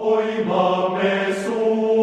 Oi, mame su.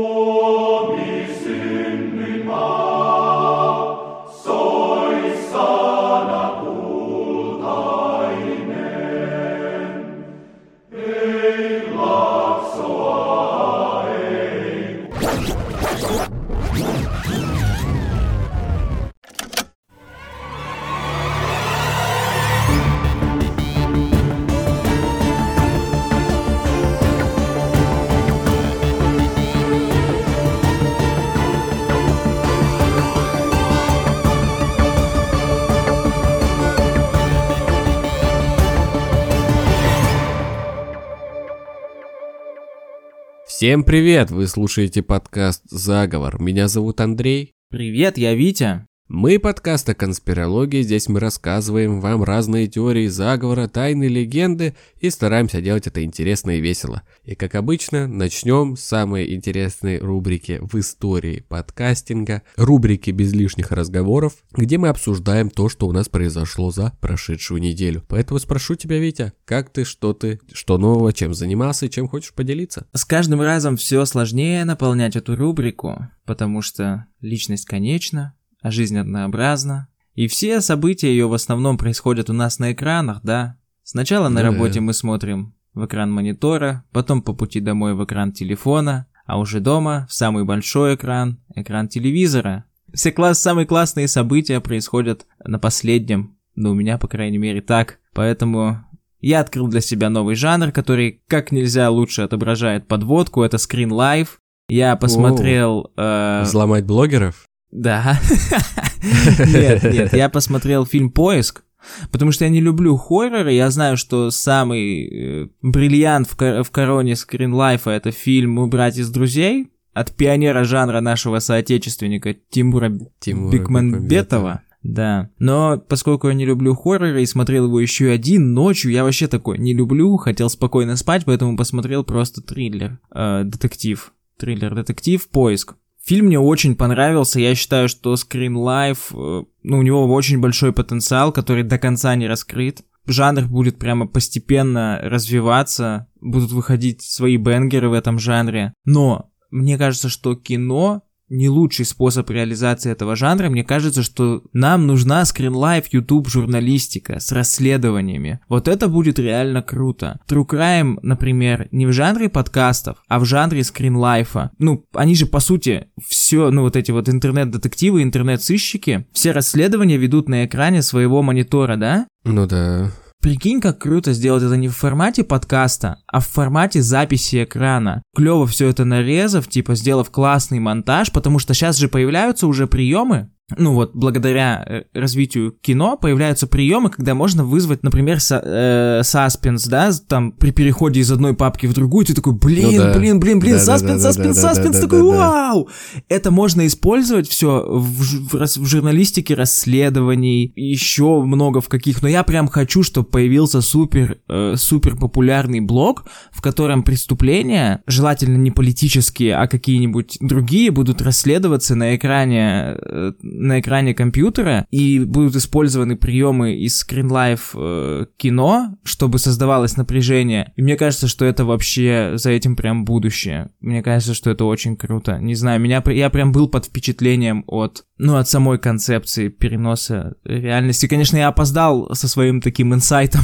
Всем привет! Вы слушаете подкаст «Заговор». Меня зовут Андрей. Привет, я Витя. Мы подкаст о конспирологии, здесь мы рассказываем вам разные теории заговора, тайны, легенды и стараемся делать это интересно и весело. И как обычно, начнем с самой интересной рубрики в истории подкастинга, рубрики без лишних разговоров, где мы обсуждаем то, что у нас произошло за прошедшую неделю. Поэтому спрошу тебя, Витя, как ты, что ты, что нового, чем занимался и чем хочешь поделиться? С каждым разом все сложнее наполнять эту рубрику, потому что личность конечна, а жизнь однообразна. И все события ее в основном происходят у нас на экранах, да? Сначала на Да. работе мы смотрим в экран монитора, потом по пути домой в экран телефона, а уже дома в самый большой экран, экран телевизора. Все класс, самые классные события происходят на последнем, ну у меня, по крайней мере, так. Поэтому я открыл для себя новый жанр, который как нельзя лучше отображает подводку, это Screen Life. Я посмотрел... э, Взломать блогеров? Да. Нет, нет, я посмотрел фильм «Поиск», потому что я не люблю хорроры, я знаю, что самый э, бриллиант в, ко- в короне скринлайфа это фильм «Убрать из друзей» от пионера жанра нашего соотечественника Тимура Тимура Бекмамбетова. Да. Но поскольку я не люблю хорроры и смотрел его еще один ночью, я вообще такой не люблю, хотел спокойно спать, поэтому посмотрел просто триллер, э, детектив, триллер-детектив, поиск. Фильм мне очень понравился, я считаю, что Screen Life, э, ну, у него очень большой потенциал, который до конца не раскрыт. Жанр будет прямо постепенно развиваться, будут выходить свои бенгеры в этом жанре. Но мне кажется, что кино не лучший способ реализации этого жанра. Мне кажется, что нам нужна Life YouTube журналистика с расследованиями. Вот это будет реально круто. True Crime, например, не в жанре подкастов, а в жанре Life. Ну, они же по сути все, ну вот эти вот интернет-детективы, интернет-сыщики, все расследования ведут на экране своего монитора, да? Ну да. Прикинь, как круто сделать это не в формате подкаста, а в формате записи экрана. Клево все это нарезав, типа сделав классный монтаж, потому что сейчас же появляются уже приемы ну вот, благодаря э, развитию кино появляются приемы, когда можно вызвать, например, са э, саспенс, да, там при переходе из одной папки в другую, ты такой, блин, ну, да. блин, блин, блин, саспенс, саспенс, саспенс, такой, да, вау! Это можно использовать все в, в, в журналистике расследований, еще много в каких, но я прям хочу, чтобы появился супер, э, супер популярный блог, в котором преступления, желательно не политические, а какие-нибудь другие, будут расследоваться на экране э, на экране компьютера, и будут использованы приемы из Life э, кино, чтобы создавалось напряжение. И мне кажется, что это вообще за этим прям будущее. Мне кажется, что это очень круто. Не знаю, меня я прям был под впечатлением от, ну, от самой концепции переноса реальности. Конечно, я опоздал со своим таким инсайтом.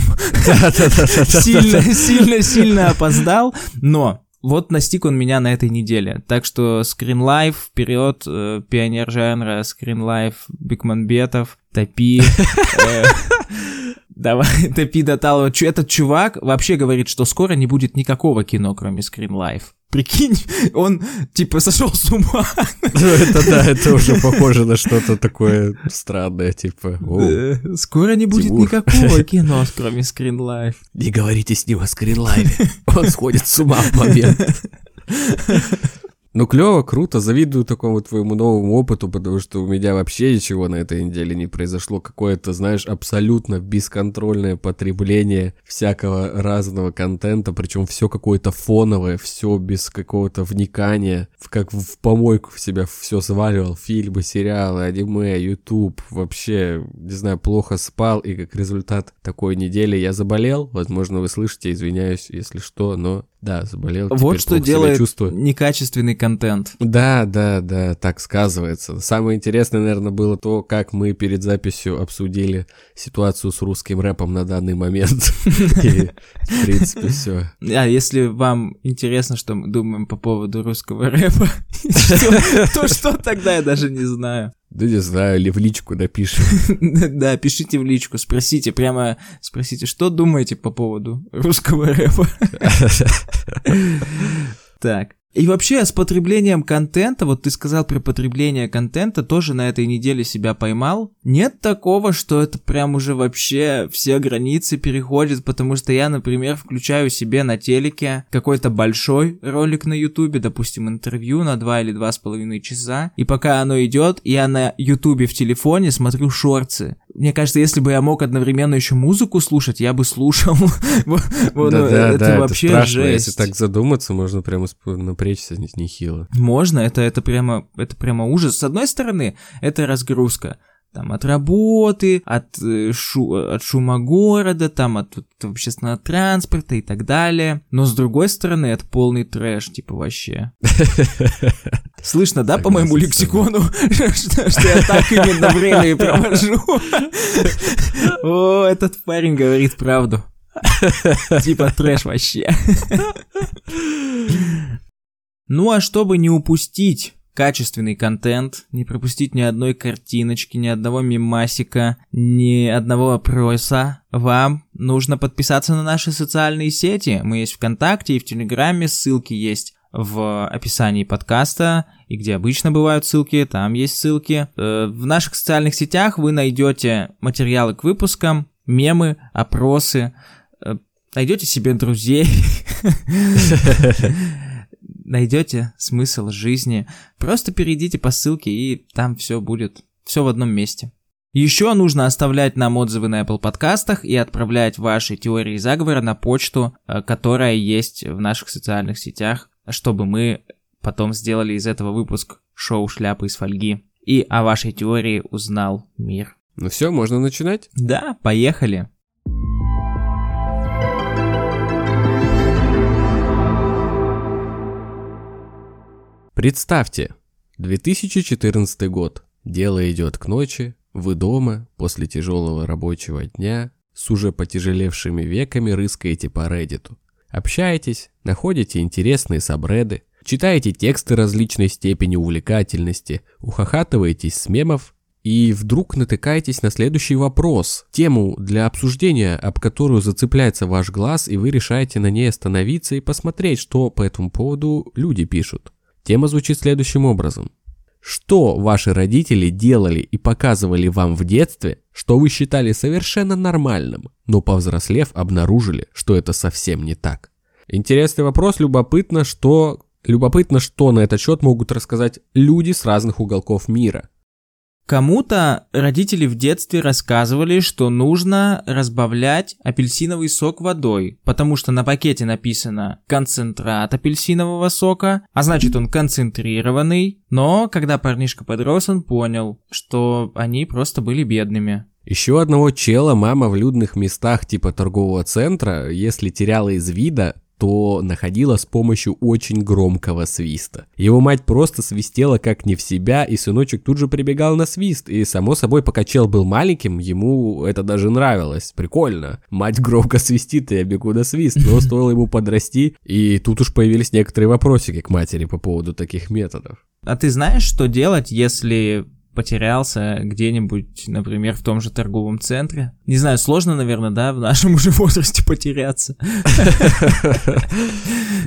Сильно, сильно, сильно опоздал, но вот настиг он меня на этой неделе. Так что Screen Life, вперед, э, пионер жанра, Screen Life, Бекманбетов, Топи. э, Давай, Топи Доталова. Этот чувак вообще говорит, что скоро не будет никакого кино, кроме Screen Life. Прикинь, он типа сошел с ума. Ну это да, это уже похоже на что-то такое странное, типа. «Оу, Э, Скоро не будет Тимур. никакого кино, кроме Screen Life. Не говорите с ним о скринлайве. Он сходит с ума в момент. Ну, клево, круто, завидую такому твоему новому опыту, потому что у меня вообще ничего на этой неделе не произошло. Какое-то, знаешь, абсолютно бесконтрольное потребление всякого разного контента, причем все какое-то фоновое, все без какого-то вникания, как в помойку в себя все сваливал, фильмы, сериалы, аниме, YouTube, вообще, не знаю, плохо спал, и как результат такой недели я заболел, возможно, вы слышите, извиняюсь, если что, но Да, заболел. Вот что делает чувствую. некачественный контент. Да, да, да, так сказывается. Самое интересное, наверное, было то, как мы перед записью обсудили ситуацию с русским рэпом на данный момент. И, в принципе, все. А если вам интересно, что мы думаем по поводу русского рэпа, то что тогда я даже не знаю. Да не знаю, или в личку напишем. Да, пишите в личку, спросите, прямо спросите, что думаете по поводу русского рэпа. Так. И вообще с потреблением контента, вот ты сказал про потребление контента, тоже на этой неделе себя поймал. Нет такого, что это прям уже вообще все границы переходит, потому что я, например, включаю себе на телеке какой-то большой ролик на ютубе, допустим, интервью на 2 или два с половиной часа, и пока оно идет, я на ютубе в телефоне смотрю шорты. Мне кажется, если бы я мог одновременно еще музыку слушать, я бы слушал. Ну, Это вообще страшно. Если жесть. так задуматься, можно прямо напрячься не- нехило. Можно, это, прямо, это прямо ужас. С одной стороны, это разгрузка. Там от работы, от, э, шу, от шума города, там от, от общественного транспорта и так далее. Но с другой стороны, это полный трэш, типа вообще. Слышно, да, по моему лексикону, что что я так именно время и провожу? О, этот парень говорит правду. Типа трэш вообще. Ну а чтобы не упустить качественный контент, не пропустить ни одной картиночки, ни одного мемасика, ни одного вопроса, вам нужно подписаться на наши социальные сети. Мы есть ВКонтакте и в Телеграме, ссылки есть в описании подкаста, и где обычно бывают ссылки, там есть ссылки. Э, В наших социальных сетях вы найдете материалы к выпускам, мемы, опросы, э, найдете себе друзей, найдете смысл жизни. Просто перейдите по ссылке, и там все будет, все в одном месте. Еще нужно оставлять нам отзывы на Apple подкастах и отправлять ваши теории заговора на почту, э, которая есть в наших социальных сетях, чтобы мы потом сделали из этого выпуск шоу «Шляпы из фольги». И о вашей теории узнал мир. Ну все, можно начинать? Да, поехали. Представьте, 2014 год. Дело идет к ночи, вы дома, после тяжелого рабочего дня, с уже потяжелевшими веками рыскаете по Reddit. Общаетесь, находите интересные сабреды, читаете тексты различной степени увлекательности, ухахатываетесь с мемов и вдруг натыкаетесь на следующий вопрос, тему для обсуждения, об которую зацепляется ваш глаз, и вы решаете на ней остановиться и посмотреть, что по этому поводу люди пишут. Тема звучит следующим образом. Что ваши родители делали и показывали вам в детстве, что вы считали совершенно нормальным, но повзрослев обнаружили, что это совсем не так? Интересный вопрос, любопытно, что... Любопытно, что на этот счет могут рассказать люди с разных уголков мира. Кому-то родители в детстве рассказывали, что нужно разбавлять апельсиновый сок водой, потому что на пакете написано концентрат апельсинового сока, а значит он концентрированный, но когда парнишка подрос, он понял, что они просто были бедными. Еще одного чела мама в людных местах типа торгового центра, если теряла из вида, то находила с помощью очень громкого свиста. Его мать просто свистела как не в себя, и сыночек тут же прибегал на свист. И само собой, пока чел был маленьким, ему это даже нравилось. Прикольно. Мать громко свистит, и я бегу на свист. Но стоило ему подрасти, и тут уж появились некоторые вопросики к матери по поводу таких методов. А ты знаешь, что делать, если потерялся где-нибудь, например, в том же торговом центре? Не знаю, сложно, наверное, да, в нашем уже возрасте потеряться.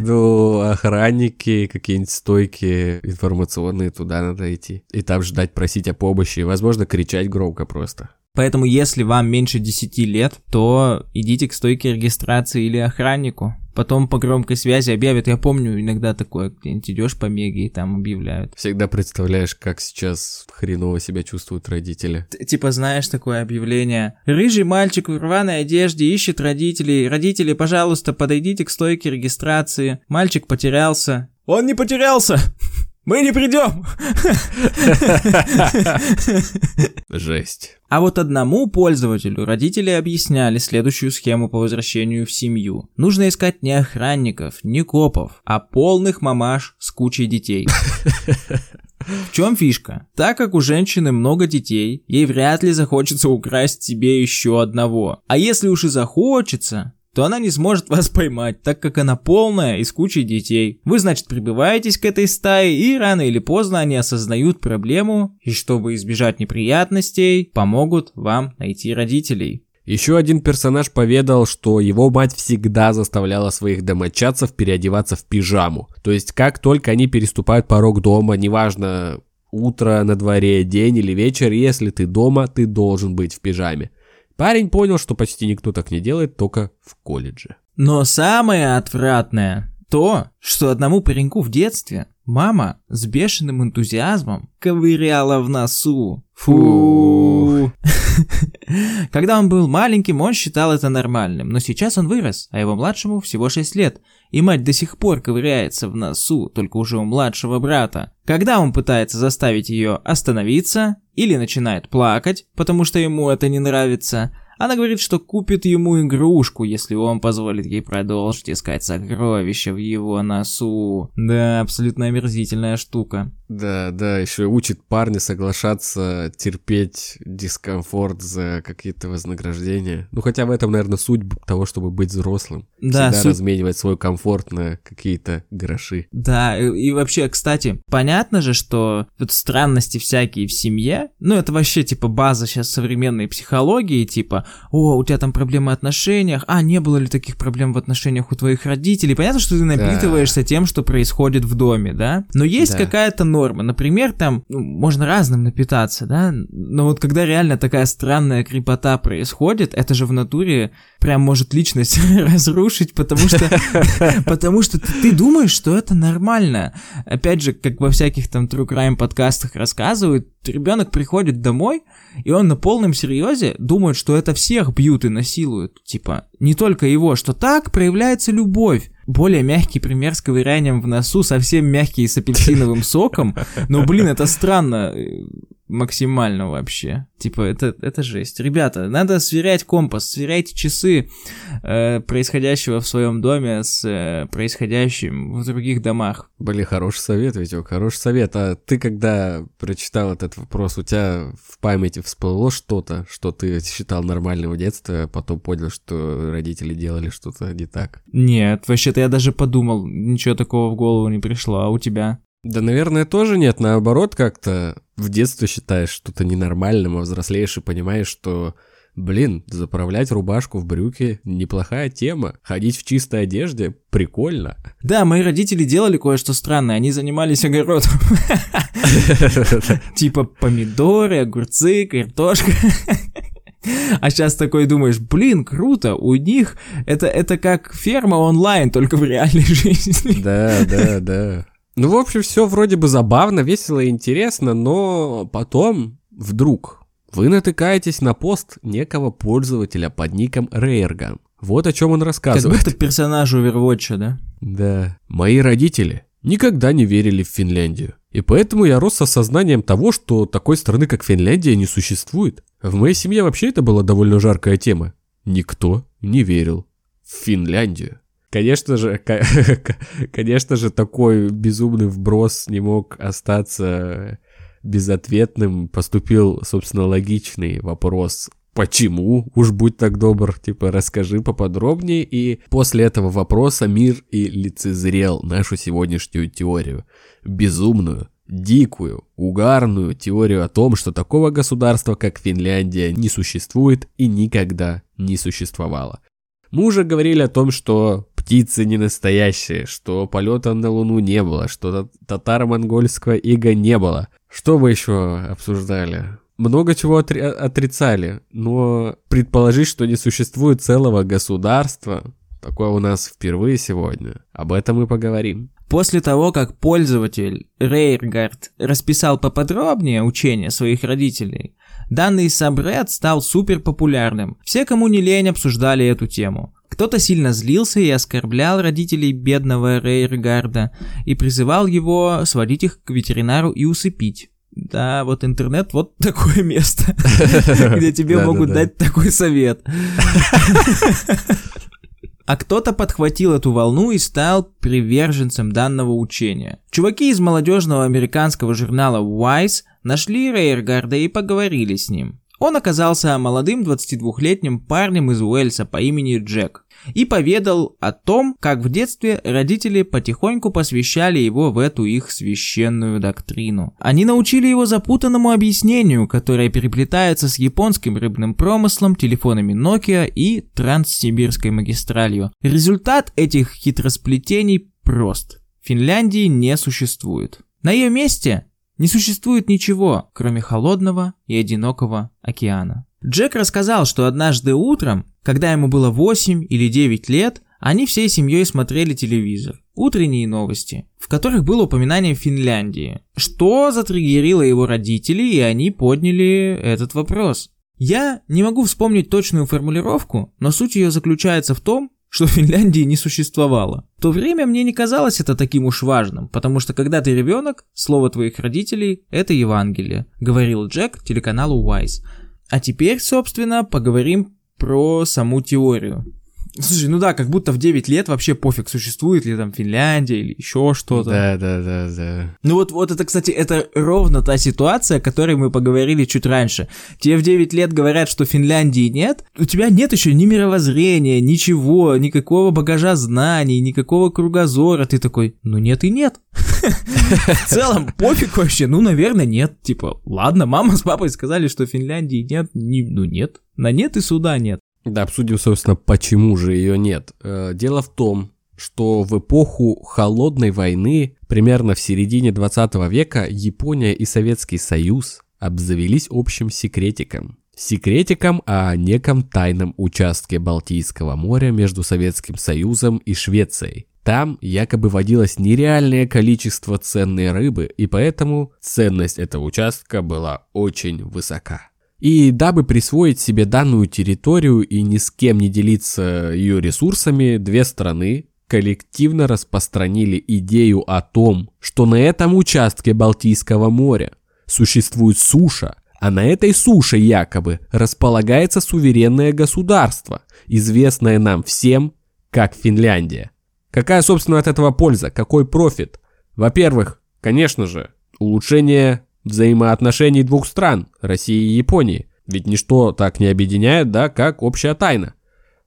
Ну, охранники, какие-нибудь стойки информационные, туда надо идти. И там ждать, просить о помощи. и, Возможно, кричать громко просто. Поэтому, если вам меньше 10 лет, то идите к стойке регистрации или охраннику. Потом по громкой связи объявят. Я помню, иногда такое, где-нибудь идешь по меге и там объявляют. Всегда представляешь, как сейчас хреново себя чувствуют родители. Т- Типа, знаешь, такое объявление. Рыжий мальчик в рваной одежде ищет родителей. Родители, пожалуйста, подойдите к стойке регистрации. Мальчик потерялся. Он не потерялся! Мы не придем! Жесть. А вот одному пользователю родители объясняли следующую схему по возвращению в семью. Нужно искать не охранников, не копов, а полных мамаш с кучей детей. В чем фишка? Так как у женщины много детей, ей вряд ли захочется украсть себе еще одного. А если уж и захочется, то она не сможет вас поймать, так как она полная и с кучей детей. Вы, значит, прибываетесь к этой стае, и рано или поздно они осознают проблему, и чтобы избежать неприятностей, помогут вам найти родителей. Еще один персонаж поведал, что его мать всегда заставляла своих домочадцев переодеваться в пижаму. То есть, как только они переступают порог дома, неважно, утро на дворе, день или вечер, если ты дома, ты должен быть в пижаме. Парень понял, что почти никто так не делает, только в колледже. Но самое отвратное то, что одному пареньку в детстве мама с бешеным энтузиазмом ковыряла в носу. Фу. Когда он был маленьким, он считал это нормальным, но сейчас он вырос, а его младшему всего 6 лет, и мать до сих пор ковыряется в носу, только уже у младшего брата. Когда он пытается заставить ее остановиться, или начинает плакать, потому что ему это не нравится, она говорит, что купит ему игрушку, если он позволит ей продолжить искать сокровища в его носу. Да, абсолютно омерзительная штука. Да, да, еще учит парня соглашаться терпеть дискомфорт за какие-то вознаграждения. Ну, хотя в этом, наверное, суть того, чтобы быть взрослым. Да, Всегда суть... разменивать свой комфорт на какие-то гроши. Да, и, и вообще, кстати, понятно же, что тут странности всякие в семье, ну, это вообще, типа, база сейчас современной психологии, типа, о, у тебя там проблемы в отношениях, а, не было ли таких проблем в отношениях у твоих родителей? Понятно, что ты напитываешься да. тем, что происходит в доме, да? Но есть да. какая-то норма. Например, там ну, можно разным напитаться, да, но вот когда реально такая странная крепота происходит, это же в натуре прям может личность разрушить, потому что, потому что ты думаешь, что это нормально. Опять же, как во всяких там True Crime подкастах рассказывают, ребенок приходит домой, и он на полном серьезе думает, что это всех бьют и насилуют. Типа, не только его, что так проявляется любовь. Более мягкий пример с ковырянием в носу, совсем мягкий с апельсиновым соком. Но, блин, это странно максимально вообще. Типа, это, это жесть. Ребята, надо сверять компас, сверяйте часы э, происходящего в своем доме с э, происходящим в других домах. Блин, хороший совет, Витек, хороший совет. А ты, когда прочитал этот вопрос, у тебя в памяти всплыло что-то, что ты считал нормальным в детстве, а потом понял, что родители делали что-то не так? Нет, вообще-то я даже подумал, ничего такого в голову не пришло, а у тебя? Да, наверное, тоже нет. Наоборот, как-то в детстве считаешь что-то ненормальным, а взрослеешь и понимаешь, что, блин, заправлять рубашку в брюки – неплохая тема. Ходить в чистой одежде – прикольно. Да, мои родители делали кое-что странное. Они занимались огородом. Типа помидоры, огурцы, картошка. А сейчас такой думаешь, блин, круто, у них это, это как ферма онлайн, только в реальной жизни. Да, да, да. Ну, в общем, все вроде бы забавно, весело и интересно, но потом вдруг вы натыкаетесь на пост некого пользователя под ником Рейрган. Вот о чем он рассказывает. Как будто персонаж Overwatch, да? Да. Мои родители никогда не верили в Финляндию. И поэтому я рос с осознанием того, что такой страны, как Финляндия, не существует. В моей семье вообще это была довольно жаркая тема. Никто не верил в Финляндию. Конечно же, конечно же, такой безумный вброс не мог остаться безответным. Поступил, собственно, логичный вопрос Почему? Уж будь так добр, типа, расскажи поподробнее. И после этого вопроса мир и лицезрел нашу сегодняшнюю теорию. Безумную, дикую, угарную теорию о том, что такого государства, как Финляндия, не существует и никогда не существовало. Мы уже говорили о том, что птицы не настоящие, что полета на Луну не было, что татаро-монгольского ига не было. Что вы еще обсуждали? Много чего отри- отрицали, но предположить, что не существует целого государства, такое у нас впервые сегодня. Об этом мы поговорим. После того, как пользователь Рейргард расписал поподробнее учение своих родителей, Данный сабред стал супер популярным. Все, кому не лень, обсуждали эту тему. Кто-то сильно злился и оскорблял родителей бедного Рейргарда и призывал его сводить их к ветеринару и усыпить. Да, вот интернет вот такое место, где тебе могут дать такой совет. А кто-то подхватил эту волну и стал приверженцем данного учения. Чуваки из молодежного американского журнала Wise нашли Рейергарда и поговорили с ним. Он оказался молодым 22-летним парнем из Уэльса по имени Джек и поведал о том, как в детстве родители потихоньку посвящали его в эту их священную доктрину. Они научили его запутанному объяснению, которое переплетается с японским рыбным промыслом, телефонами Nokia и Транссибирской магистралью. Результат этих хитросплетений прост. Финляндии не существует. На ее месте не существует ничего, кроме холодного и одинокого океана. Джек рассказал, что однажды утром, когда ему было 8 или 9 лет, они всей семьей смотрели телевизор, утренние новости, в которых было упоминание Финляндии, что затриггерило его родителей, и они подняли этот вопрос. Я не могу вспомнить точную формулировку, но суть ее заключается в том, что Финляндии не существовало. В то время мне не казалось это таким уж важным, потому что когда ты ребенок, слово твоих родителей – это Евангелие, говорил Джек телеканалу Wise. А теперь, собственно, поговорим про саму теорию. Слушай, ну да, как будто в 9 лет вообще пофиг, существует ли там Финляндия или еще что-то. Да, да, да, да. Ну вот, вот это, кстати, это ровно та ситуация, о которой мы поговорили чуть раньше. Тебе в 9 лет говорят, что Финляндии нет, у тебя нет еще ни мировоззрения, ничего, никакого багажа знаний, никакого кругозора. Ты такой, ну нет и нет. В целом, пофиг вообще, ну, наверное, нет. Типа, ладно, мама с папой сказали, что Финляндии нет, ну нет. На нет и суда нет. Да, обсудим, собственно, почему же ее нет. Э, дело в том, что в эпоху холодной войны, примерно в середине 20 века, Япония и Советский Союз обзавелись общим секретиком. Секретиком о неком тайном участке Балтийского моря между Советским Союзом и Швецией. Там якобы водилось нереальное количество ценной рыбы, и поэтому ценность этого участка была очень высока. И дабы присвоить себе данную территорию и ни с кем не делиться ее ресурсами, две страны коллективно распространили идею о том, что на этом участке Балтийского моря существует суша, а на этой суше якобы располагается суверенное государство, известное нам всем как Финляндия. Какая, собственно, от этого польза? Какой профит? Во-первых, конечно же, улучшение взаимоотношений двух стран, России и Японии. Ведь ничто так не объединяет, да, как общая тайна.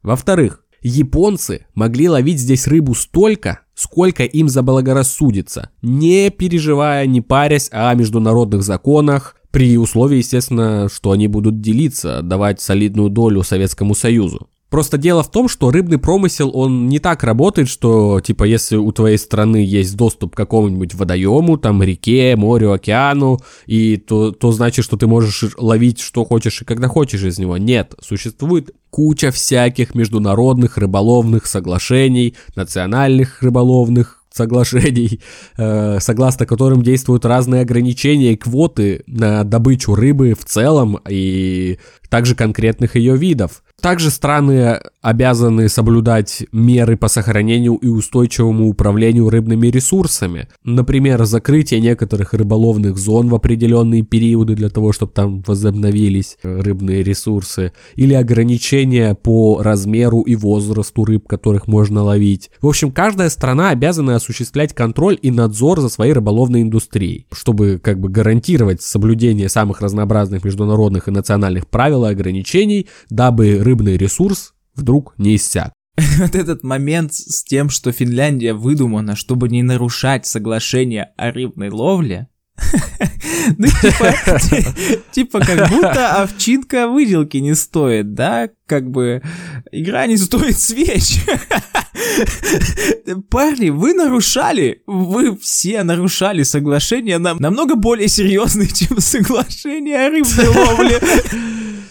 Во-вторых, японцы могли ловить здесь рыбу столько, сколько им заблагорассудится, не переживая, не парясь о международных законах, при условии, естественно, что они будут делиться, давать солидную долю Советскому Союзу. Просто дело в том, что рыбный промысел, он не так работает, что, типа, если у твоей страны есть доступ к какому-нибудь водоему, там, реке, морю, океану, и то, то значит, что ты можешь ловить что хочешь и когда хочешь из него. Нет, существует куча всяких международных рыболовных соглашений, национальных рыболовных соглашений, э, согласно которым действуют разные ограничения и квоты на добычу рыбы в целом и также конкретных ее видов. Также страны обязаны соблюдать меры по сохранению и устойчивому управлению рыбными ресурсами. Например, закрытие некоторых рыболовных зон в определенные периоды для того, чтобы там возобновились рыбные ресурсы. Или ограничения по размеру и возрасту рыб, которых можно ловить. В общем, каждая страна обязана осуществлять контроль и надзор за своей рыболовной индустрией, чтобы как бы гарантировать соблюдение самых разнообразных международных и национальных правил и ограничений, дабы рыбный ресурс вдруг не иссяк. Вот этот момент с тем, что Финляндия выдумана, чтобы не нарушать соглашение о рыбной ловле, ну, типа, типа, как будто овчинка выделки не стоит, да? Как бы игра не стоит свеч. Парни, вы нарушали, вы все нарушали соглашение нам намного более серьезные, чем соглашение о рыбной ловле.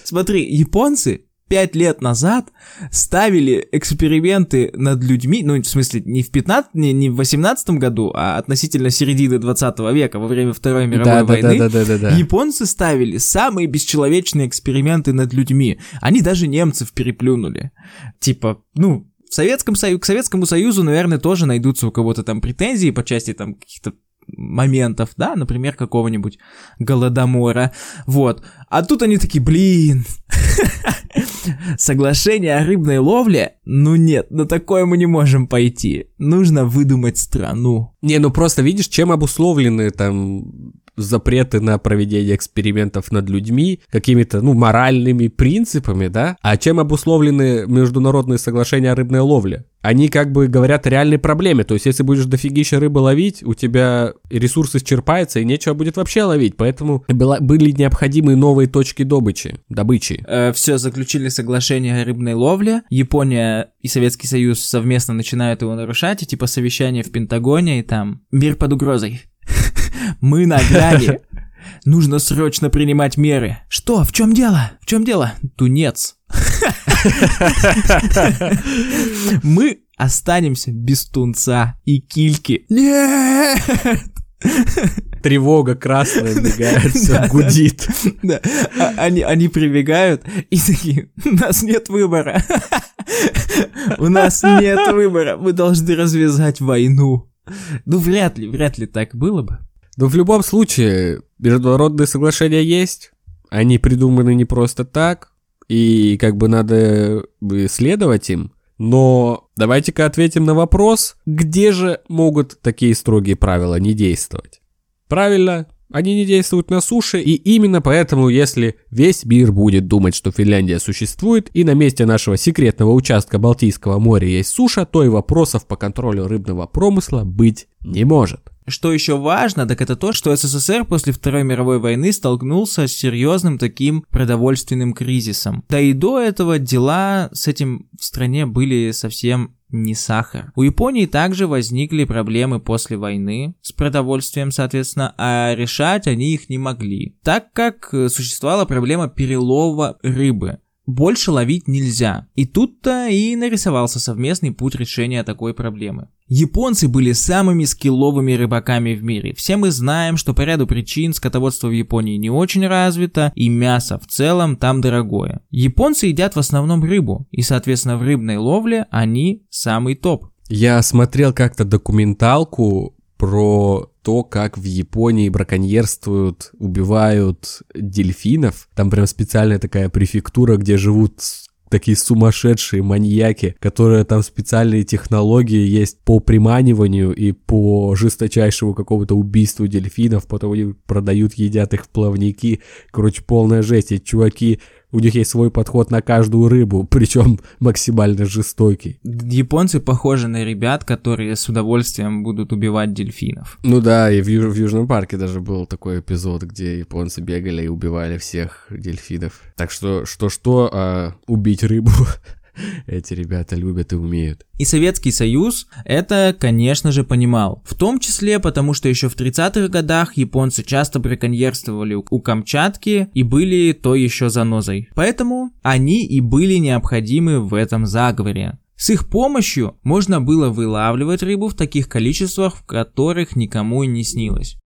Смотри, японцы пять лет назад ставили эксперименты над людьми, ну, в смысле, не в 15, не, не в 18 году, а относительно середины 20 века, во время Второй мировой Да, да, войны, да, да, да, да, да. японцы ставили самые бесчеловечные эксперименты над людьми. Они даже немцев переплюнули. Типа, ну, в Советском Союзе, к Советскому Союзу, наверное, тоже найдутся у кого-то там претензии по части там каких-то моментов, да, например, какого-нибудь Голодомора, вот. А тут они такие, блин, соглашение о рыбной ловле? Ну нет, на такое мы не можем пойти. Нужно выдумать страну. Не, ну просто видишь, чем обусловлены там запреты на проведение экспериментов над людьми, какими-то, ну, моральными принципами, да? А чем обусловлены международные соглашения о рыбной ловле? Они как бы говорят о реальной проблеме, то есть если будешь дофигища рыбы ловить, у тебя ресурс исчерпается и нечего будет вообще ловить, поэтому были необходимы новые точки добычи, добычи. Э, все, заключили соглашение о рыбной ловле. Япония и Советский Союз совместно начинают его нарушать, и типа совещание в Пентагоне, и там мир под угрозой. Мы на грани. Нужно срочно принимать меры. Что? В чем дело? В чем дело? Тунец. Мы останемся без тунца и кильки. Нет! Тревога красная мигает, все гудит. Да. А- Они, они прибегают и такие, у нас нет выбора. У нас нет выбора, мы должны развязать войну. Ну, вряд ли, вряд ли так было бы. Но в любом случае, международные соглашения есть, они придуманы не просто так, и как бы надо бы следовать им. Но давайте-ка ответим на вопрос, где же могут такие строгие правила не действовать? Правильно, они не действуют на суше, и именно поэтому, если весь мир будет думать, что Финляндия существует, и на месте нашего секретного участка Балтийского моря есть суша, то и вопросов по контролю рыбного промысла быть не может. Что еще важно, так это то, что СССР после Второй мировой войны столкнулся с серьезным таким продовольственным кризисом. Да и до этого дела с этим в стране были совсем не сахар. У Японии также возникли проблемы после войны с продовольствием, соответственно, а решать они их не могли, так как э, существовала проблема перелова рыбы. Больше ловить нельзя. И тут-то и нарисовался совместный путь решения такой проблемы. Японцы были самыми скилловыми рыбаками в мире. Все мы знаем, что по ряду причин скотоводство в Японии не очень развито, и мясо в целом там дорогое. Японцы едят в основном рыбу, и, соответственно, в рыбной ловле они самый топ. Я смотрел как-то документалку про то, как в Японии браконьерствуют, убивают дельфинов. Там прям специальная такая префектура, где живут такие сумасшедшие маньяки, которые там специальные технологии есть по приманиванию и по жесточайшему какому-то убийству дельфинов, потом они продают, едят их плавники. Короче, полная жесть. Эти чуваки, у них есть свой подход на каждую рыбу, причем максимально жестокий. Японцы похожи на ребят, которые с удовольствием будут убивать дельфинов. Ну да, и в, Ю- в Южном парке даже был такой эпизод, где японцы бегали и убивали всех дельфинов. Так что что-что, а убить рыбу эти ребята любят и умеют. И Советский Союз это, конечно же, понимал. В том числе потому, что еще в 30-х годах японцы часто браконьерствовали у- Камчатки и были то еще занозой. Поэтому они и были необходимы в этом заговоре. С их помощью можно было вылавливать рыбу в таких количествах, в которых никому и не снилось.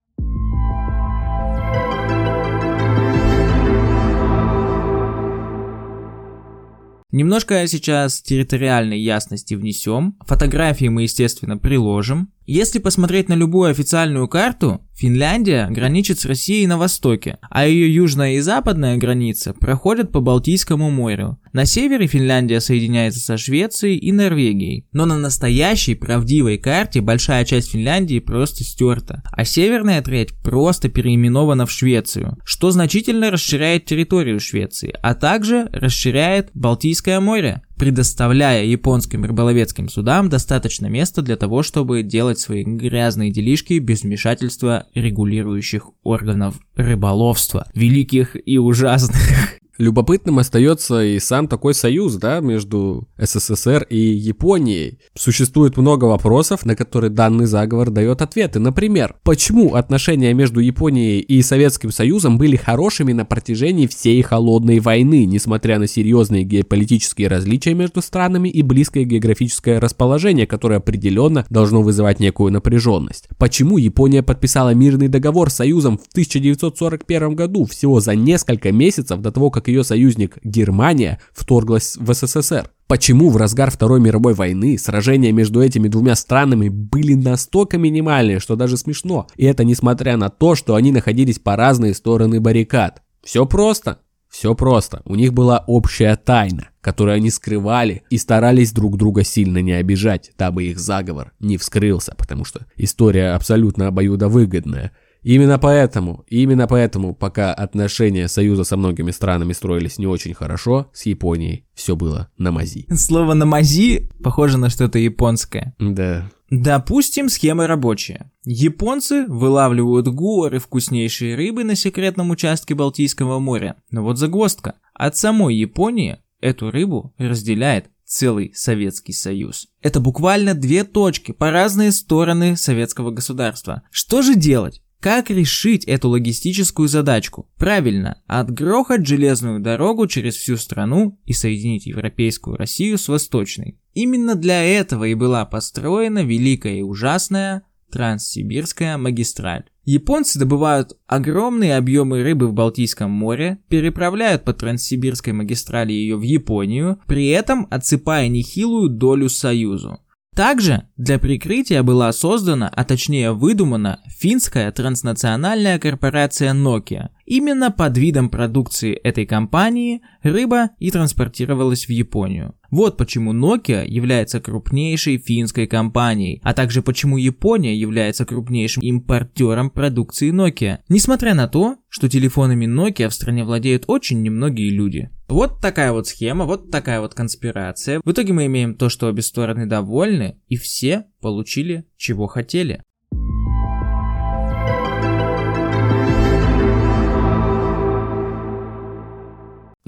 Немножко сейчас территориальной ясности внесем. Фотографии мы, естественно, приложим. Если посмотреть на любую официальную карту, Финляндия граничит с Россией на востоке, а ее южная и западная граница проходят по Балтийскому морю. На севере Финляндия соединяется со Швецией и Норвегией. Но на настоящей правдивой карте большая часть Финляндии просто стерта, а северная треть просто переименована в Швецию, что значительно расширяет территорию Швеции, а также расширяет Балтийское море, предоставляя японским рыболовецким судам достаточно места для того, чтобы делать свои грязные делишки без вмешательства регулирующих органов рыболовства, великих и ужасных. Любопытным остается и сам такой союз, да, между СССР и Японией. Существует много вопросов, на которые данный заговор дает ответы. Например, почему отношения между Японией и Советским Союзом были хорошими на протяжении всей холодной войны, несмотря на серьезные геополитические различия между странами и близкое географическое расположение, которое определенно должно вызывать некую напряженность. Почему Япония подписала мирный договор с Союзом в 1941 году, всего за несколько месяцев до того, как ее союзник Германия вторглась в СССР. Почему в разгар Второй мировой войны сражения между этими двумя странами были настолько минимальные, что даже смешно? И это несмотря на то, что они находились по разные стороны баррикад. Все просто. Все просто. У них была общая тайна, которую они скрывали и старались друг друга сильно не обижать, дабы их заговор не вскрылся, потому что история абсолютно обоюдовыгодная. Именно поэтому, именно поэтому, пока отношения Союза со многими странами строились не очень хорошо, с Японией все было на мази. Слово на мази похоже на что-то японское. Да. Допустим, схема рабочая. Японцы вылавливают горы вкуснейшей рыбы на секретном участке Балтийского моря. Но вот загвоздка. От самой Японии эту рыбу разделяет целый Советский Союз. Это буквально две точки по разные стороны советского государства. Что же делать? Как решить эту логистическую задачку? Правильно, отгрохать железную дорогу через всю страну и соединить европейскую Россию с восточной. Именно для этого и была построена великая и ужасная Транссибирская магистраль. Японцы добывают огромные объемы рыбы в Балтийском море, переправляют по Транссибирской магистрали ее в Японию, при этом отсыпая нехилую долю Союзу. Также для прикрытия была создана, а точнее выдумана, финская транснациональная корпорация Nokia. Именно под видом продукции этой компании рыба и транспортировалась в Японию. Вот почему Nokia является крупнейшей финской компанией, а также почему Япония является крупнейшим импортером продукции Nokia, несмотря на то, что телефонами Nokia в стране владеют очень немногие люди. Вот такая вот схема, вот такая вот конспирация. В итоге мы имеем то, что обе стороны довольны, и все получили, чего хотели.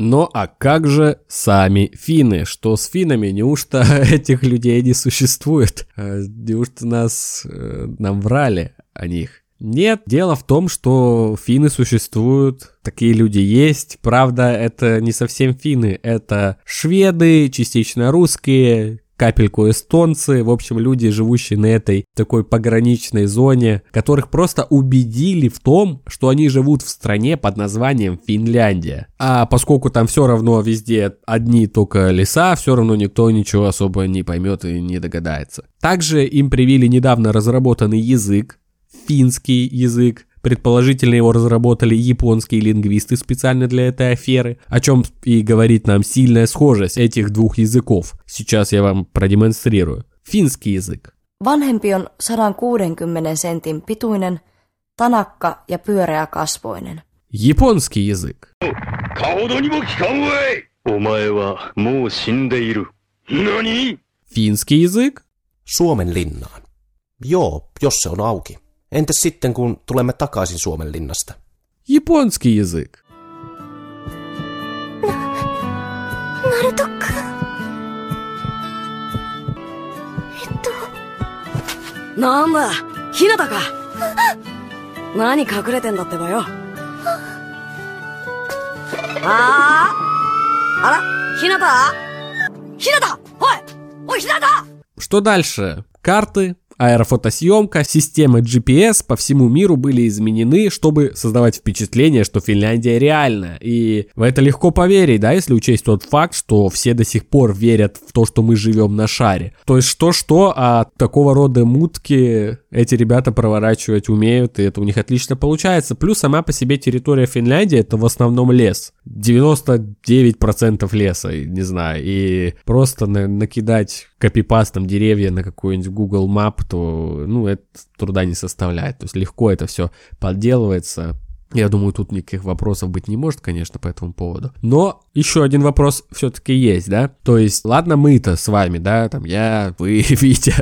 Но а как же сами финны? Что с финнами? Неужто этих людей не существует? А, неужто нас, э, нам врали о них? Нет, дело в том, что финны существуют, такие люди есть. Правда, это не совсем финны, это шведы, частично русские, капельку эстонцы, в общем, люди, живущие на этой такой пограничной зоне, которых просто убедили в том, что они живут в стране под названием Финляндия. А поскольку там все равно везде одни только леса, все равно никто ничего особо не поймет и не догадается. Также им привили недавно разработанный язык, финский язык, Предположительно, его разработали японские лингвисты специально для этой аферы, о чем и говорит нам сильная схожесть этих двух языков. Сейчас я вам продемонстрирую. Финский язык. Vanhempi on 160 sentin pituinen, tanakka ja pyöreä kasvoinen. Японский язык. Финский язык. Suomen linnaan. Joo, jos se on auki. Entäs sitten, kun tulemme takaisin Suomen linnasta? Японский язык. ナルトくん。えっと。なんだ、ひなたか。何隠れてんだってばよ。あああら、ひなたひなたおいおい、ひなた Что дальше? Карты, аэрофотосъемка, системы GPS по всему миру были изменены, чтобы создавать впечатление, что Финляндия реальна. И в это легко поверить, да, если учесть тот факт, что все до сих пор верят в то, что мы живем на шаре. То есть что-что, а такого рода мутки эти ребята проворачивать умеют, и это у них отлично получается. Плюс сама по себе территория Финляндии это в основном лес. 99% леса, не знаю, и просто на накидать копипастом деревья на какой-нибудь Google Map, то, ну, это труда не составляет. То есть легко это все подделывается, Я думаю, тут никаких вопросов быть не может, конечно, по этому поводу. Но еще один вопрос все-таки есть, да? То есть, ладно, мы-то с вами, да, там я, вы, Витя,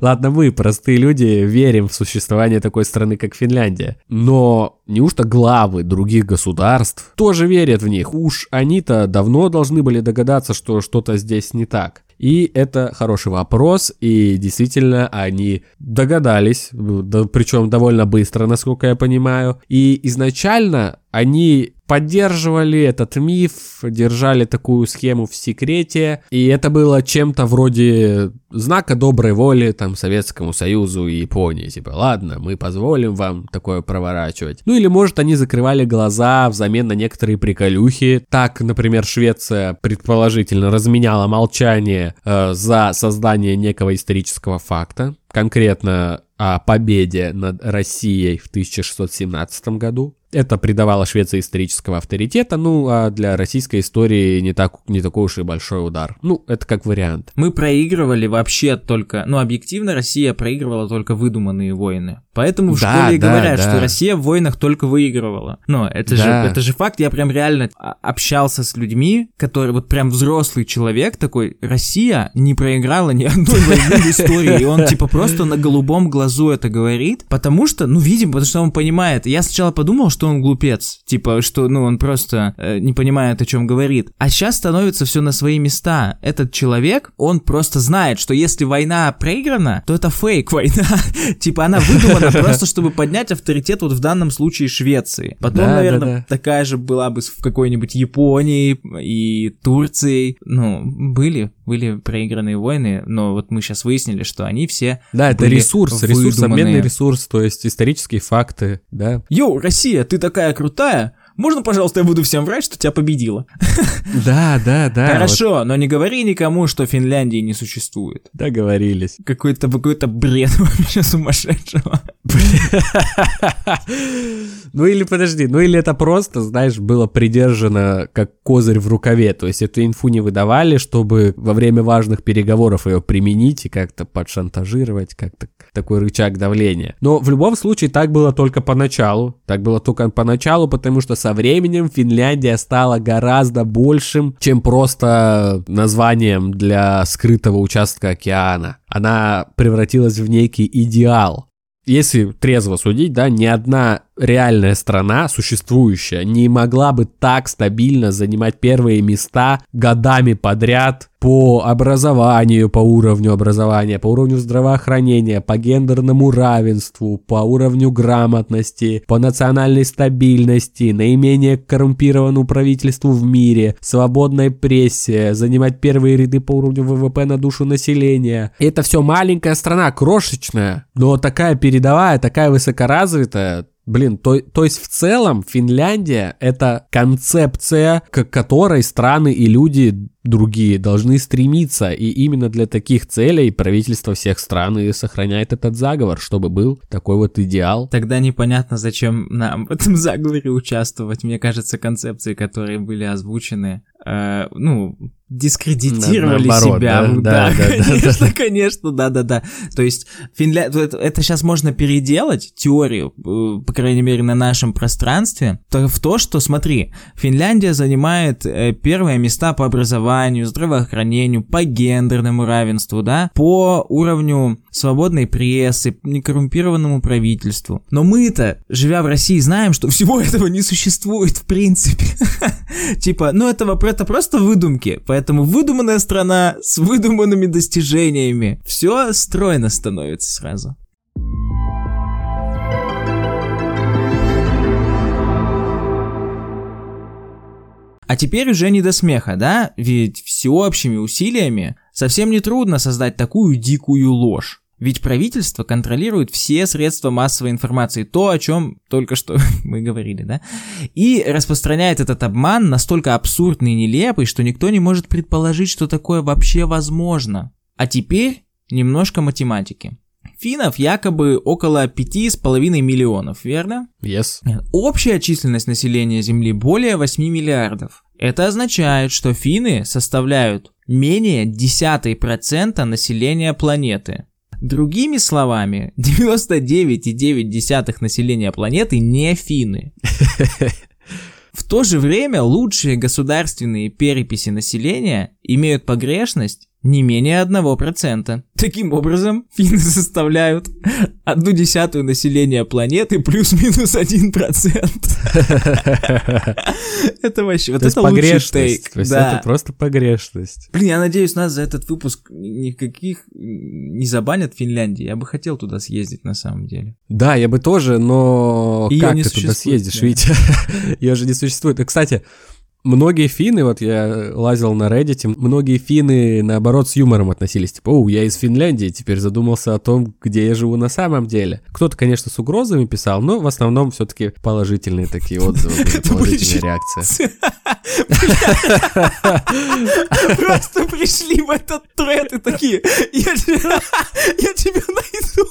ладно, мы, простые люди, верим в существование такой страны, как Финляндия. Но неужто главы других государств тоже верят в них? Уж они-то давно должны были догадаться, что что-то здесь не так. И это хороший вопрос, и действительно они догадались, да, причем довольно быстро, насколько я понимаю. И изначально они поддерживали этот миф, держали такую схему в секрете, и это было чем-то вроде знака доброй воли там Советскому Союзу и Японии, типа, ладно, мы позволим вам такое проворачивать. Ну или может они закрывали глаза взамен на некоторые приколюхи. Так, например, Швеция предположительно разменяла молчание э, за создание некого исторического факта, конкретно о победе над Россией в 1617 году. Это придавало Швеции исторического авторитета, ну а для российской истории не, так, не такой уж и большой удар. Ну, это как вариант. Мы проигрывали вообще только, ну объективно Россия проигрывала только выдуманные войны. Поэтому в Да, школе да, говорят, да. что Россия в войнах только выигрывала. Но это, же, Да. это же факт, я прям реально а- общался с людьми, которые вот прям взрослый человек такой, Россия не проиграла ни одной войны в истории, и он типа просто на голубом глазу это говорит, потому что, ну видим, потому что он понимает. Я сначала подумал, что он глупец, типа, что, ну, он просто э, не понимает, о чем говорит. А сейчас становится все на свои места. Этот человек, он просто знает, что если война проиграна, то это фейк война. типа, она выдумана просто, чтобы поднять авторитет вот в данном случае Швеции. Потом, Да, наверное, да, да. такая же была бы в какой-нибудь Японии и Турции. Ну, были, были проигранные войны, но вот мы сейчас выяснили, что они все Да, это ресурс, ресурс, выдуманные. обменный ресурс, то есть исторические факты, да. Йоу, Россия, ты такая крутая. Можно, пожалуйста, я буду всем врать, что тебя победила? Да, да, да. Хорошо, но не говори никому, что Финляндии не существует. вот договорились. Какой-то какой-то бред вообще сумасшедшего. Ну или подожди, ну или это просто, знаешь, было придержано как козырь в рукаве, то есть эту инфу не выдавали, чтобы во время важных переговоров ее применить и как-то подшантажировать, как-то такой рычаг давления. Но в любом случае так было только поначалу, так было только поначалу, потому что со временем Финляндия стала гораздо большим, чем просто названием для скрытого участка океана. Она превратилась в некий идеал, если трезво судить, да, ни одна реальная страна, существующая, не могла бы так стабильно занимать первые места годами подряд по образованию, по уровню образования, по уровню здравоохранения, по гендерному равенству, по уровню грамотности, по национальной стабильности, наименее коррумпированному правительству в мире, свободной прессе, занимать первые ряды по уровню ВВП на душу населения. Это все маленькая страна, крошечная, но такая передовая, такая высокоразвитая, Блин, то, то есть в целом Финляндия это концепция, к которой страны и люди другие должны стремиться. И именно для таких целей правительство всех стран и сохраняет этот заговор, чтобы был такой вот идеал. Тогда непонятно, зачем нам в этом заговоре участвовать. Мне кажется, концепции, которые были озвучены, э, ну, дискредитировали На- наоборот, себя. да? Да, да, да, конечно, конечно, да-да-да. То есть Финля... это, это сейчас можно переделать, теорию, э, по крайней мере, на нашем пространстве, в то, что, смотри, Финляндия занимает э, первые места по образованию, здравоохранению, по гендерному равенству, да, по уровню свободной прессы, некоррумпированному правительству. Но мы-то, живя в России, знаем, что всего этого не существует в принципе. Типа, ну это просто выдумки. Поэтому выдуманная страна с выдуманными достижениями. Все стройно становится сразу. А теперь уже не до смеха, да? Ведь всеобщими усилиями совсем не трудно создать такую дикую ложь. Ведь правительство контролирует все средства массовой информации, то, о чем только что мы говорили, да? И распространяет этот обман настолько абсурдный и нелепый, что никто не может предположить, что такое вообще возможно. А теперь немножко математики. Финнов якобы около 5,5 миллионов, верно? Yes. Общая численность населения Земли более 8 миллиардов. Это означает, что финны составляют менее десятой процента населения планеты. Другими словами, 99,9 населения планеты не финны. В то же время лучшие государственные переписи населения имеют погрешность не менее 1%. Таким образом, финны составляют одну десятую населения планеты плюс-минус 1%. Это вообще, вот это лучший тейк. То есть это просто погрешность. Блин, я надеюсь, нас за этот выпуск никаких не забанят в Финляндии. Я бы хотел туда съездить на самом деле. Да, я бы тоже, но как ты туда съездишь. Витя? Ее же не существует. И, кстати, многие финны, вот я лазил на Reddit, многие финны, наоборот, с юмором относились. Типа, о, я из Финляндии, теперь задумался о том, где я живу на самом деле. Кто-то, конечно, с угрозами писал, но в основном все-таки положительные такие отзывы, были, положительная реакция. Просто пришли в этот тред и такие, я тебя найду.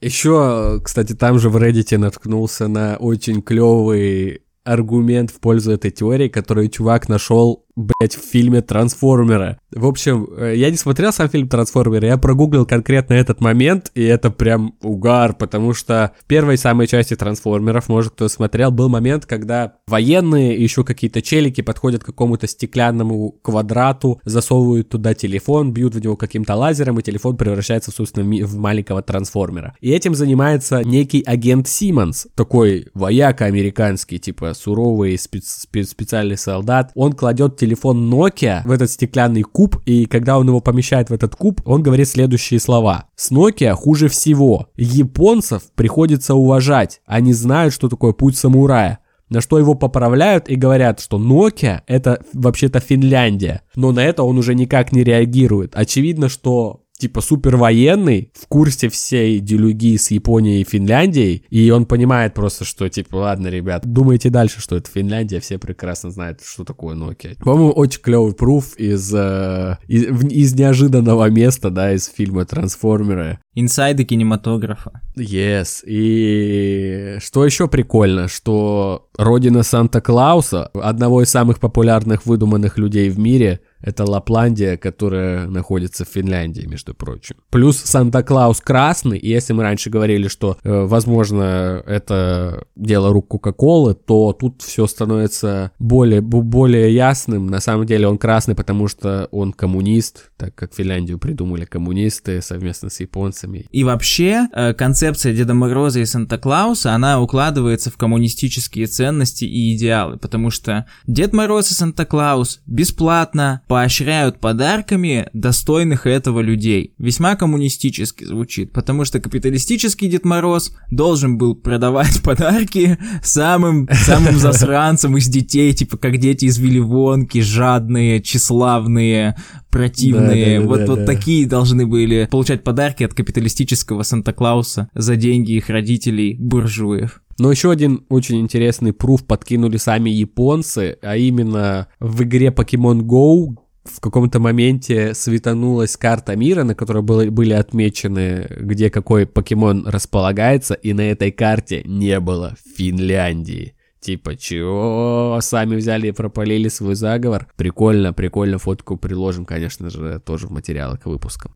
Еще, кстати, там же в Reddit наткнулся на очень клевый аргумент в пользу этой теории, который чувак нашел, блять, в фильме Трансформера. В общем, э, я не смотрел сам фильм Трансформера, я прогуглил конкретно этот момент, и это прям угар, потому что в первой самой части Трансформеров, может кто смотрел, был момент, когда военные и еще какие-то челики подходят к какому-то стеклянному квадрату, засовывают туда телефон, бьют в него каким-то лазером, и телефон превращается, собственно, в маленького трансформера. И этим занимается некий агент Симмонс, такой вояка американский, типа суровый спец- спе- специальный солдат. Он кладет телефон Nokia в этот стеклянный куб, и когда он его помещает в этот куб, он говорит следующие слова. С Nokia хуже всего. Японцев приходится уважать. Они знают, что такое путь самурая. На что его поправляют и говорят, что Nokia это вообще-то Финляндия. Но на это он уже никак не реагирует. Очевидно, что типа супер военный, в курсе всей делюги с Японией и Финляндией, и он понимает просто, что типа, ладно, ребят, думайте дальше, что это Финляндия, все прекрасно знают, что такое Nokia. По-моему, очень клевый пруф из, э, из, из неожиданного места, да, из фильма Трансформеры. Инсайды кинематографа. Yes. И что еще прикольно, что родина Санта-Клауса, одного из самых популярных выдуманных людей в мире, это Лапландия, которая находится в Финляндии, между прочим. Плюс Санта-Клаус красный, и если мы раньше говорили, что, э, возможно, это дело рук Кока-Колы, то тут все становится более, более ясным. На самом деле он красный, потому что он коммунист, так как Финляндию придумали коммунисты совместно с японцами. И вообще, э, концепция Деда Мороза и Санта-Клауса, она укладывается в коммунистические ценности и идеалы, потому что Дед Мороз и Санта-Клаус бесплатно поощряют подарками достойных этого людей. Весьма коммунистически звучит, потому что капиталистический Дед Мороз должен был продавать подарки самым, самым засранцам из детей, типа как дети из Вилливонки, жадные, тщеславные, противные. Да-да-да-да-да. вот, вот такие должны были получать подарки от капиталистического Санта-Клауса за деньги их родителей, буржуев. Но еще один очень интересный пруф подкинули сами японцы, а именно в игре Pokemon Go в каком-то моменте светанулась карта мира, на которой было, были отмечены, где какой покемон располагается, и на этой карте не было Финляндии. Типа, чего? Сами взяли и пропалили свой заговор. Прикольно, прикольно, фотку приложим, конечно же, тоже в материалы к выпускам.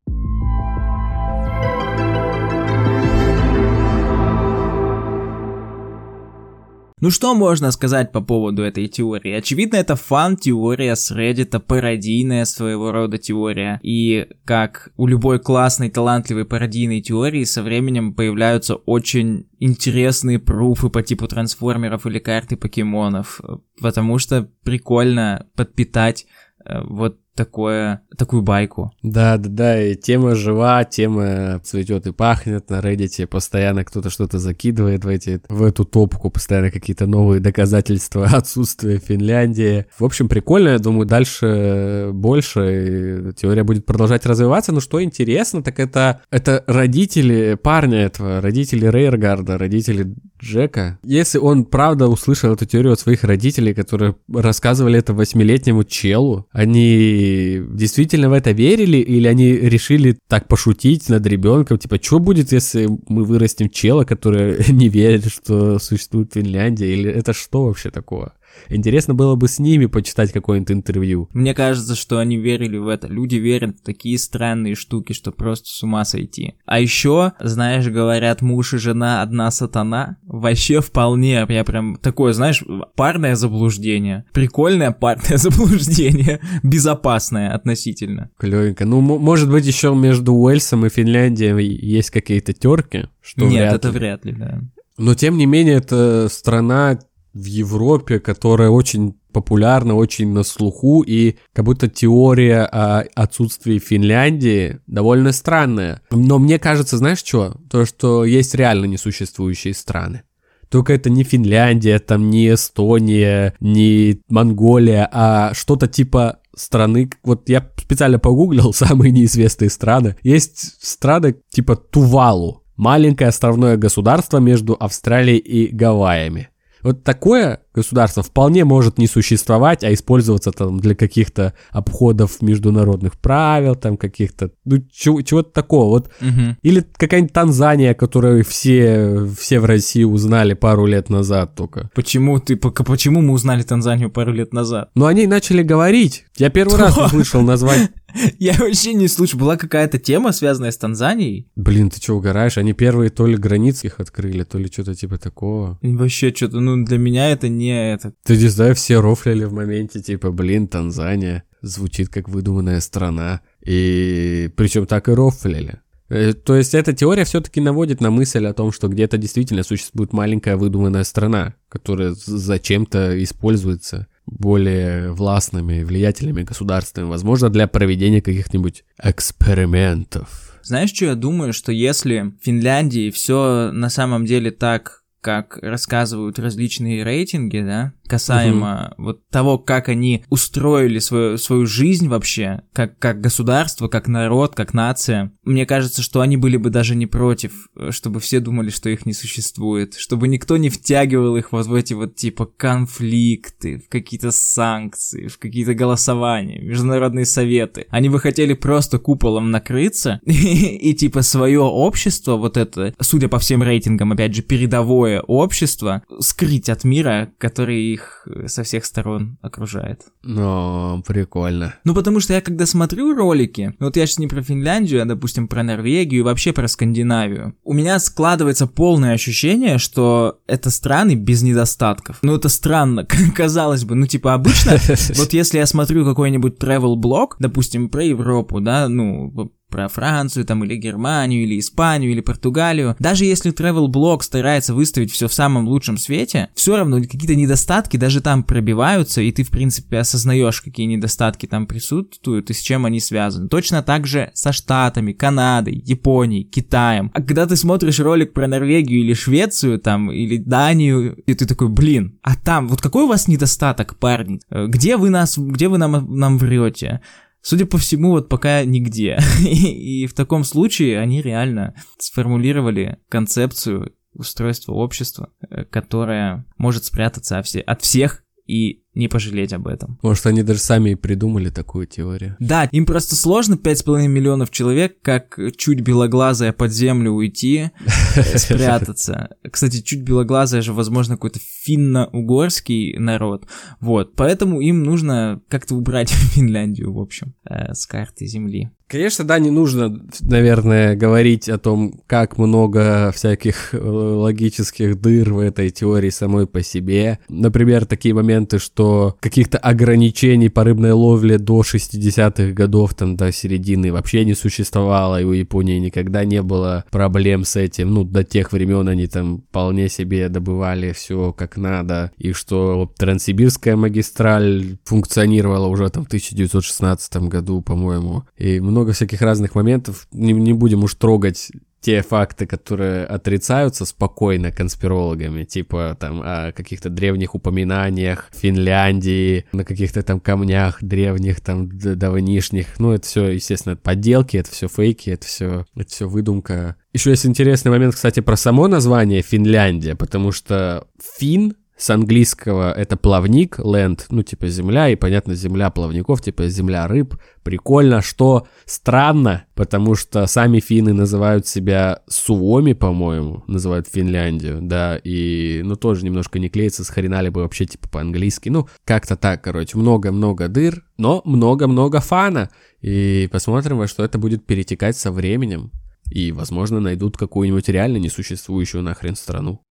Ну что можно сказать по поводу этой теории? Очевидно, это фан-теория с Reddit, пародийная своего рода теория. И как у любой классной, талантливой пародийной теории, со временем появляются очень интересные пруфы по типу трансформеров или карты покемонов. Потому что прикольно подпитать э, вот такое, такую байку. Да, да, да, и тема жива, тема цветет и пахнет на Reddit, постоянно кто-то что-то закидывает в, эти, в эту топку, постоянно какие-то новые доказательства отсутствия Финляндии. В общем, прикольно, я думаю, дальше больше, и теория будет продолжать развиваться, но что интересно, так это, это родители парня этого, родители Рейргарда, родители Джека. Если он правда услышал эту теорию от своих родителей, которые рассказывали это восьмилетнему челу, они действительно в это верили или они решили так пошутить над ребенком? Типа, что будет, если мы вырастим чела, который не верит, что существует Финляндия? Или это что вообще такое? Интересно было бы с ними почитать какое-нибудь интервью. Мне кажется, что они верили в это. Люди верят в такие странные штуки, что просто с ума сойти. А еще, знаешь, говорят, муж и жена одна сатана. Вообще вполне, я прям такое, знаешь, парное заблуждение. Прикольное парное заблуждение. Безопасное относительно. Клевенько. Ну, может быть, еще между Уэльсом и Финляндией есть какие-то терки? Что Нет, вряд это ли. вряд ли, да. Но тем не менее, это страна в Европе, которая очень популярна, очень на слуху, и как будто теория о отсутствии Финляндии довольно странная. Но мне кажется, знаешь что? То, что есть реально несуществующие страны. Только это не Финляндия, там не Эстония, не Монголия, а что-то типа страны, вот я специально погуглил самые неизвестные страны. Есть страны типа Тувалу, маленькое островное государство между Австралией и Гавайями. Вот такое государство вполне может не существовать, а использоваться там для каких-то обходов международных правил, там каких-то, ну, чего- чего-то такого. Вот. Мгм. Или какая-нибудь Танзания, которую все, все в России узнали пару лет назад только. Почему ты, пока- почему мы узнали Танзанию пару лет назад? Но они начали говорить. Я первый раз услышал назвать. Я вообще не слышу, была какая-то тема, связанная с Танзанией? Блин, ты что, угораешь? Они первые то ли границ их открыли, то ли что-то типа такого. Вообще что-то, ну, для меня это не это. Ты не знаю, все рофлили в моменте, типа, блин, Танзания звучит как выдуманная страна. И причем так и рофлили. Э, То есть эта теория все-таки наводит на мысль о том, что где-то действительно существует маленькая выдуманная страна, которая зачем-то используется более властными влиятельными государствами, возможно, для проведения каких-нибудь экспериментов. Знаешь, что я думаю, что если в Финляндии все на самом деле так, как рассказывают различные рейтинги, да, касаемо вот того, как они устроили свою, свою жизнь вообще, как, как государство, как народ, как нация, мне кажется, что они были бы даже не против, э, чтобы все думали, что их не существует, чтобы никто не втягивал их вот в эти вот типа конфликты, в какие-то санкции, в какие-то голосования, международные советы. Они бы хотели просто куполом накрыться и типа свое общество, вот это, судя по всем рейтингам, опять же, передовое общество, скрыть от мира, который их э, со всех сторон окружает. Но прикольно. Ну, потому что я когда смотрю ролики, ну, вот я сейчас не про Финляндию, а, допустим, про Норвегию и вообще про Скандинавию, у меня складывается полное ощущение, что это страны без недостатков. Ну, это странно, казалось бы. Ну, типа, обычно, вот если я смотрю какой-нибудь travel блог допустим, про Европу, да, ну, про Францию там или Германию или Испанию или Португалию. Даже если travel блог старается выставить все в самом лучшем свете, все равно какие-то недостатки даже там пробиваются, и ты в принципе осознаешь, какие недостатки там присутствуют и с чем они связаны. Точно так же со Штатами, Канадой, Японией, Китаем. А когда ты смотришь ролик про Норвегию или Швецию там, или Данию, и ты такой, блин, а там, вот какой у вас недостаток, парни? Э, Где вы нас, где вы нам, нам врете? Судя по всему, вот пока нигде. И, в таком случае они реально сформулировали концепцию устройства общества, э, которая может спрятаться от всех и не пожалеть об этом. Может, они даже сами и придумали такую теорию. Да, им просто сложно 5,5 миллионов человек, как чуть белоглазая под землю уйти, э, спрятаться. Кстати, чуть белоглазая же, возможно, какой-то финно-угорский народ. Вот, поэтому им нужно как-то убрать Финляндию, в общем, э, с карты земли. Конечно, да, не нужно, наверное, говорить о том, как много всяких э, логических дыр в этой теории самой по себе. Например, такие моменты, что каких-то ограничений по рыбной ловле до 60-х годов, там, до середины вообще не существовало, и у Японии никогда не было проблем с этим. Ну, до тех времен они там вполне себе добывали все как надо, и что Транссибирская магистраль функционировала уже там в 1916 году, по-моему, и много всяких разных моментов. Не, не будем уж трогать те факты, которые отрицаются спокойно конспирологами, типа там о каких-то древних упоминаниях Финляндии, на каких-то там камнях древних, там давнишних. Ну, это все, естественно, подделки, это все фейки, это все, это все выдумка. Еще есть интересный момент, кстати, про само название Финляндия, потому что фин с английского это плавник, land, ну типа земля, и понятно, земля плавников, типа земля рыб. Прикольно, что странно, потому что сами финны называют себя Суоми, по-моему, называют Финляндию, да, и, ну, тоже немножко не клеится, схренали бы вообще, типа, по-английски, ну, как-то так, короче, много-много дыр, но много-много фана, и посмотрим, во что это будет перетекать со временем, и, возможно, найдут какую-нибудь реально несуществующую нахрен страну.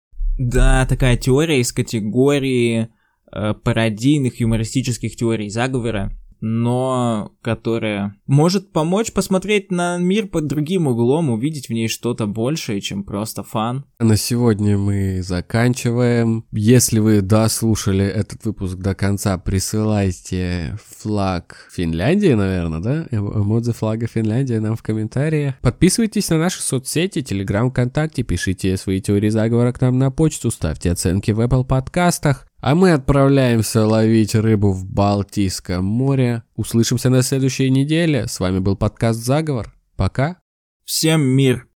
Да, такая теория из категории э, пародийных юмористических теорий заговора, но которая может помочь посмотреть на мир под другим углом, увидеть в ней что-то большее, чем просто фан. На сегодня мы заканчиваем. Если вы дослушали этот выпуск до конца, присылайте флаг Финляндии, наверное, да? Эмодзи флага Финляндии нам в комментариях. Подписывайтесь на наши соцсети, Телеграм, ВКонтакте, пишите свои теории заговора к нам на почту, ставьте оценки в Apple подкастах. А мы отправляемся ловить рыбу в Балтийском море. Услышимся на следующей неделе. С вами был подкаст «Заговор». Пока. Всем мир.